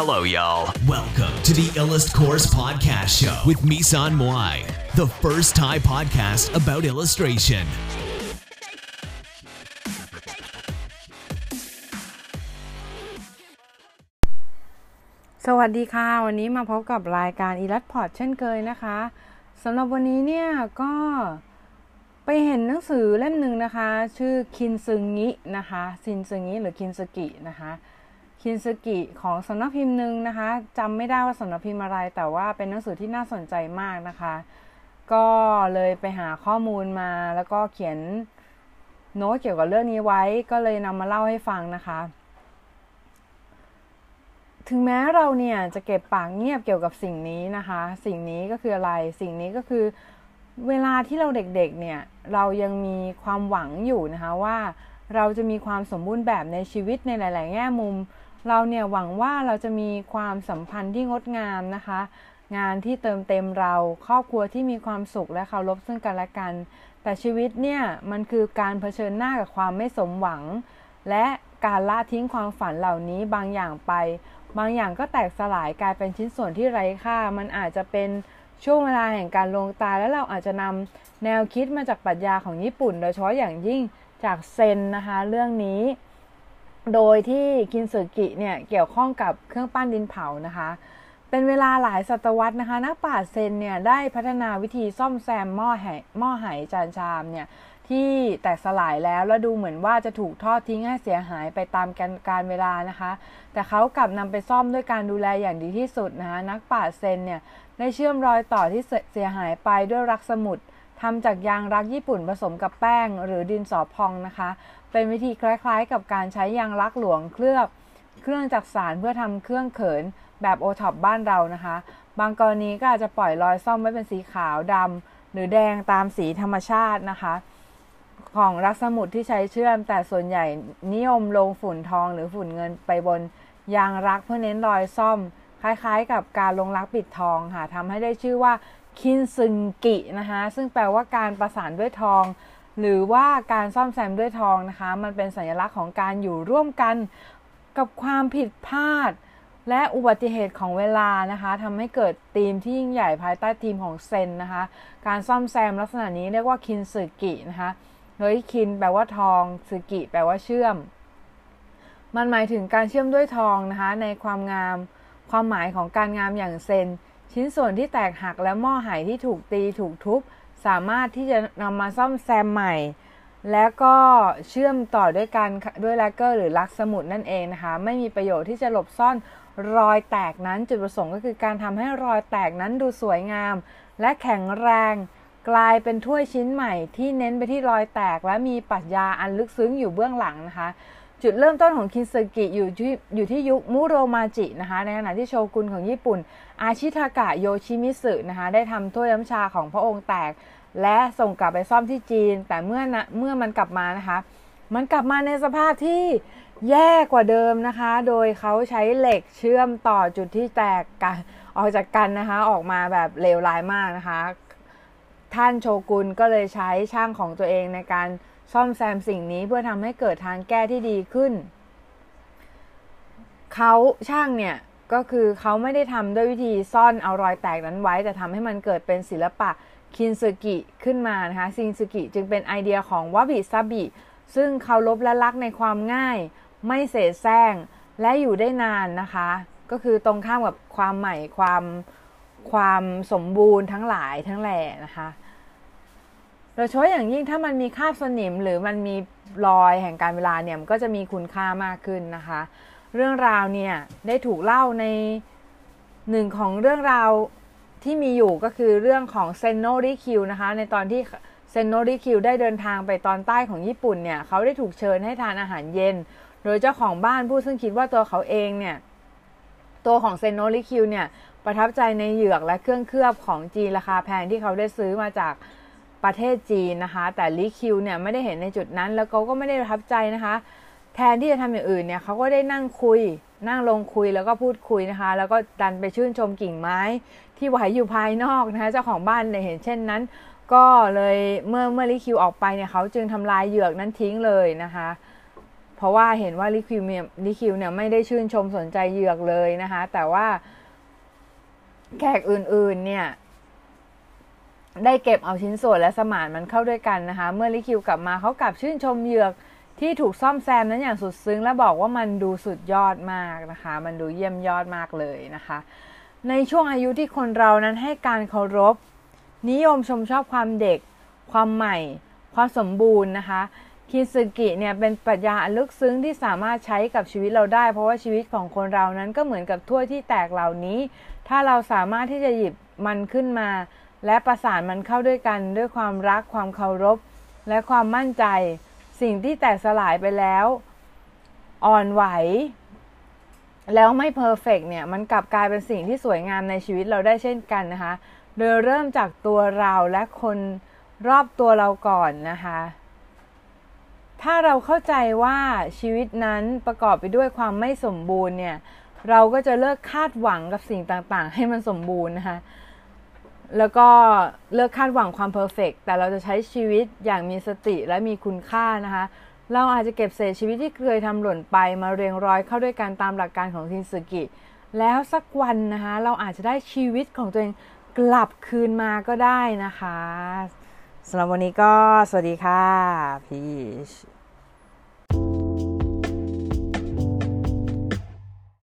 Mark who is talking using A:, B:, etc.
A: Hello, y'all. Welcome to the Illust Course Podcast Show with Misan Moai, the first Thai podcast about illustration.
B: สวัสดีค่ะ วันนี้มาพบกับรายการอีลัดพอร์ตเช่นเคยนะคะสำหรับวันนี้เนี่ยก็ไปเห็นหนังสือเล่มหนึ่งนะคะ ชื่อคินซึงินะคะคินสึงิหรือคินสึกินะคะ คินสึกิของสำนักพิมพ์หนึ่งนะคะจำไม่ได้ว่าสำนักพิมพ์อะไร แต่ว่าเป็นหนังสือที่น่าสนใจมากนะคะ ก็เลยไปหาข้อมูลมาแล้วก็เขียนโน้ตเกี่ยวกับเรื่องนี้ไว้ ก็เลยนำมาเล่าให้ฟังนะคะ ถึงแม้เราเนี่ยจะเก็บปากเงียบเกี่ยวกับสิ่งนี้นะคะ สิ่งนี้ก็คืออะไร สิ่งนี้ก็คือเวลาที่เราเด็กๆเนี่ยเรายังมีความหวังอยู่นะคะว่าเราจะมีความสมบูรณ์แบบในชีวิตในหลาย ๆ แง่มุม เราเนี่ยหวังว่าเราจะมีความสัมพันธ์ที่งดงามนะคะ งานที่เติมเต็มเราครอบครัวที่มีความสุขและเคารพซึ่งกันและกัน แต่ชีวิตเนี่ยมันคือการเผชิญหน้ากับความไม่สมหวัง และการละทิ้งความฝันเหล่านี้บางอย่างไป บางอย่างก็แตกสลายกลายเป็นชิ้นส่วนที่ไร้ค่า มันอาจจะเป็นช่วงเวลาแห่งการลงตายแล้วเราอาจจะนำแนวคิดมาจากปรัชญาของญี่ปุ่น โดยเฉพาะอย่างยิ่งจากเซนนะคะ เรื่องนี้ โดยที่คินสึกิเนี่ยเกี่ยวข้องกับเครื่องปั้นดินเผานะคะ เป็นเวลาหลายศตวรรษนะคะ นักปราชญ์เซนเนี่ยได้พัฒนาวิธีซ่อมแซมหม้อไหหม้อไหจานชามเนี่ยที่แตกสลายแล้วแล้วดูเหมือนว่าจะถูกทอดทิ้งให้เสียหายไปตามการการเวลานะคะ แต่เขากลับนำไปซ่อมด้วยการดูแลอย่างดีที่สุดนะคะนักปราชญ์เซนเนี่ยได้เชื่อมรอยต่อที่เสียหายไปด้วยรักสมุดทำจากยางรักญี่ปุ่นผสมกับแป้งหรือดินสอพองนะคะ เป็นวิธีคล้ายๆ กับการใช้ยางรักหลวงเคลือบเครื่องจักสารเพื่อทำเครื่องเขินแบบโอท็อปบ้านเรานะคะ บางกรณีก็อาจจะปล่อยรอยซ่อมไว้เป็นสีขาวดำหรือแดงตามสีธรรมชาตินะคะ ของรักสมุดที่ใช้เชื่อม แต่ส่วนใหญ่นิยมลงฝุ่นทองหรือฝุ่นเงินไปบนยางรักเพื่อเน้นรอยซ่อม คล้ายๆ กับการลงรักปิดทองค่ะทำให้ได้ชื่อว่าคินซึงกินะคะซึ่งแปลว่าการประสานด้วยทอง หรือว่าการซ่อมแซมด้วยทองนะคะ มันเป็นสัญลักษณ์ของการอยู่ร่วมกันกับความผิดพลาด และอุบัติเหตุของเวลานะคะทำให้เกิดธีมที่ยิ่งใหญ่ภายใต้ธีมของเซนนะคะ การซ่อมแซมลักษณะนี้เรียกว่าคินสึกินะคะโดยคินแปลว่าทองสึกิแปลว่าเชื่อม มันหมายถึงการเชื่อมด้วยทองนะคะ ในความงามความหมายของการงามอย่างเซน ชิ้นส่วนที่แตกหักและหม้อไหที่ถูกตีถูกทุบ สามารถที่จะนำมาซ่อมแซมใหม่ แล้วก็เชื่อมต่อด้วยการด้วยแลกเกอร์หรือลักสมุดนั่นเองนะคะ ไม่มีประโยชน์ที่จะหลบซ่อนรอยแตกนั้นจุดประสงค์ก็คือการทำให้รอยแตกนั้นดูสวยงาม และแข็งแรง กลายเป็นถ้วยชิ้นใหม่ที่เน้นไปที่รอยแตก และมีปรัชญาอันลึกซึ้งอยู่เบื้องหลังนะคะ จุดเริ่มต้นของคินซึกิอยู่ที่อยู่ที่ยุคมุโรมาจินะคะในขณะที่โชกุนของญี่ปุ่น อาชิทากะโยชิมิสึนะคะได้ทำถ้วยน้ำชาของพระองค์แตก และส่งกลับไปซ่อมที่จีน แต่เมื่อนะเมื่อมันกลับมานะคะมันกลับมาในสภาพที่แย่กว่าเดิมนะคะ โดยเขาใช้เหล็กเชื่อมต่อจุดที่แตกกันออกจากกันนะคะ ออกมาแบบเลวร้ายมากนะคะ ท่านโชกุนก็เลยใช้ช่างของตัวเองในการ ซ่อมแซมสิ่งนี้เพื่อทำให้เกิดทางแก้ที่ดีขึ้น เขาช่างเนี่ยก็คือเขาไม่ได้ทำด้วยวิธีซ่อนเอารอยแตกนั้นไว้ แต่ทำให้มันเกิดเป็นศิลปะคินซึกิขึ้นมานะคะซินซึกิจึงเป็นไอเดียของวาบิซาบิซึ่งเคารพและรักในความง่าย ไม่เสแสร้งและอยู่ได้นานนะคะ ก็คือตรงข้ามกับความใหม่ความความสมบูรณ์ทั้งหลายทั้งแหล่นะคะ โดยเฉพาะอย่างยิ่งถ้ามันมีคราบสนิมหรือมันมีรอยแห่งการเวลาเนี่ยมันก็จะมีคุณค่ามากขึ้นนะคะ เรื่องราวเนี่ยได้ถูกเล่าในหนึ่งของเรื่องราวที่มีอยู่ก็คือเรื่องของเซนโนริคิวนะคะในตอนที่เซนโนริคิวได้เดินทางไปตอนใต้ของญี่ปุ่นเนี่ยเขาได้ถูกเชิญให้ทานอาหารเย็น โดยเจ้าของบ้านผู้ซึ่งคิดว่าตัวเขาเองเนี่ยตัวของเซนโนริคิวเนี่ยประทับใจในเหยือกและเครื่องเคลือบของจีนราคาแพงที่เขาได้ซื้อมาจาก ประเทศจีนนะคะ แต่ลิคิวเนี่ยไม่ได้เห็นในจุดนั้น แล้วเขาก็ไม่ได้ประทับใจนะคะ แทนที่จะทำอย่างอื่นเนี่ยเขาก็ได้นั่งคุย นั่งลงคุยแล้วก็พูดคุยนะคะ แล้วก็ดันไปชื่นชมกิ่งไม้ ที่ไหวอยู่ภายนอกนะคะเจ้าของบ้านเนี่ยเห็นเช่นนั้น ก็เลยเมื่อเมื่อลิคิวออกไปเนี่ยเขาจึงทำลายเหยือกนั้นทิ้งเลยนะคะเพราะว่าเห็นว่าลิคิวเนี่ยลิคิวเนี่ยไม่ได้ชื่นชมสนใจเหยือกเลยนะคะ แต่ว่าแขกอื่นๆเนี่ย ได้เก็บเอาชิ้นส่วนและสมานมันเข้าด้วยกันนะคะ เมื่อลิคิวกลับมาเขากลับชื่นชมเหยือกที่ถูกซ่อมแซมนั้นอย่างสุดซึ้งและบอกว่ามันดูสุดยอดมากนะคะ มันดูเยี่ยมยอดมากเลยนะคะ ในช่วงอายุที่คนเรานั้นให้การเคารพ นิยมชมชอบความเด็ก ความใหม่ ความสมบูรณ์นะคะคินสึกิเนี่ยเป็นปรัชญาอันลึกซึ้งที่สามารถใช้กับชีวิตเราได้ เพราะว่าชีวิตของคนเรานั้นก็เหมือนกับถ้วยที่แตกเหล่านี้ ถ้าเราสามารถที่จะหยิบมันขึ้นมา และประสานมันเข้าด้วยกันด้วยความรักความเคารพ และความมั่นใจ สิ่งที่แตกสลายไปแล้ว อ่อนไหว แล้วไม่เพอร์เฟกเนี่ย มันกลับกลายเป็นสิ่งที่สวยงามในชีวิตเราได้เช่นกันนะคะ โดยเริ่มจากตัวเราและคนรอบตัวเราก่อนนะคะ ถ้าเราเข้าใจว่าชีวิตนั้นประกอบไปด้วยความไม่สมบูรณ์เนี่ย เราก็จะเลิกคาดหวังกับสิ่งต่างๆ ให้มันสมบูรณ์นะคะ แล้วก็เลิกคาดหวังความเพอร์เฟกแต่เราจะใช้ชีวิตอย่างมีสติและมีคุณค่านะคะ เราอาจจะเก็บเศษชีวิตที่เคยทำหล่นไปมาเรียงร้อยเข้าด้วยกันตามหลักการของทินสึกิ แล้วสักวันนะคะ เราอาจจะได้ชีวิตของตัวเองกลับคืนมาก็ได้นะคะสำหรับวันนี้ก็สวัสดีค่ะพีช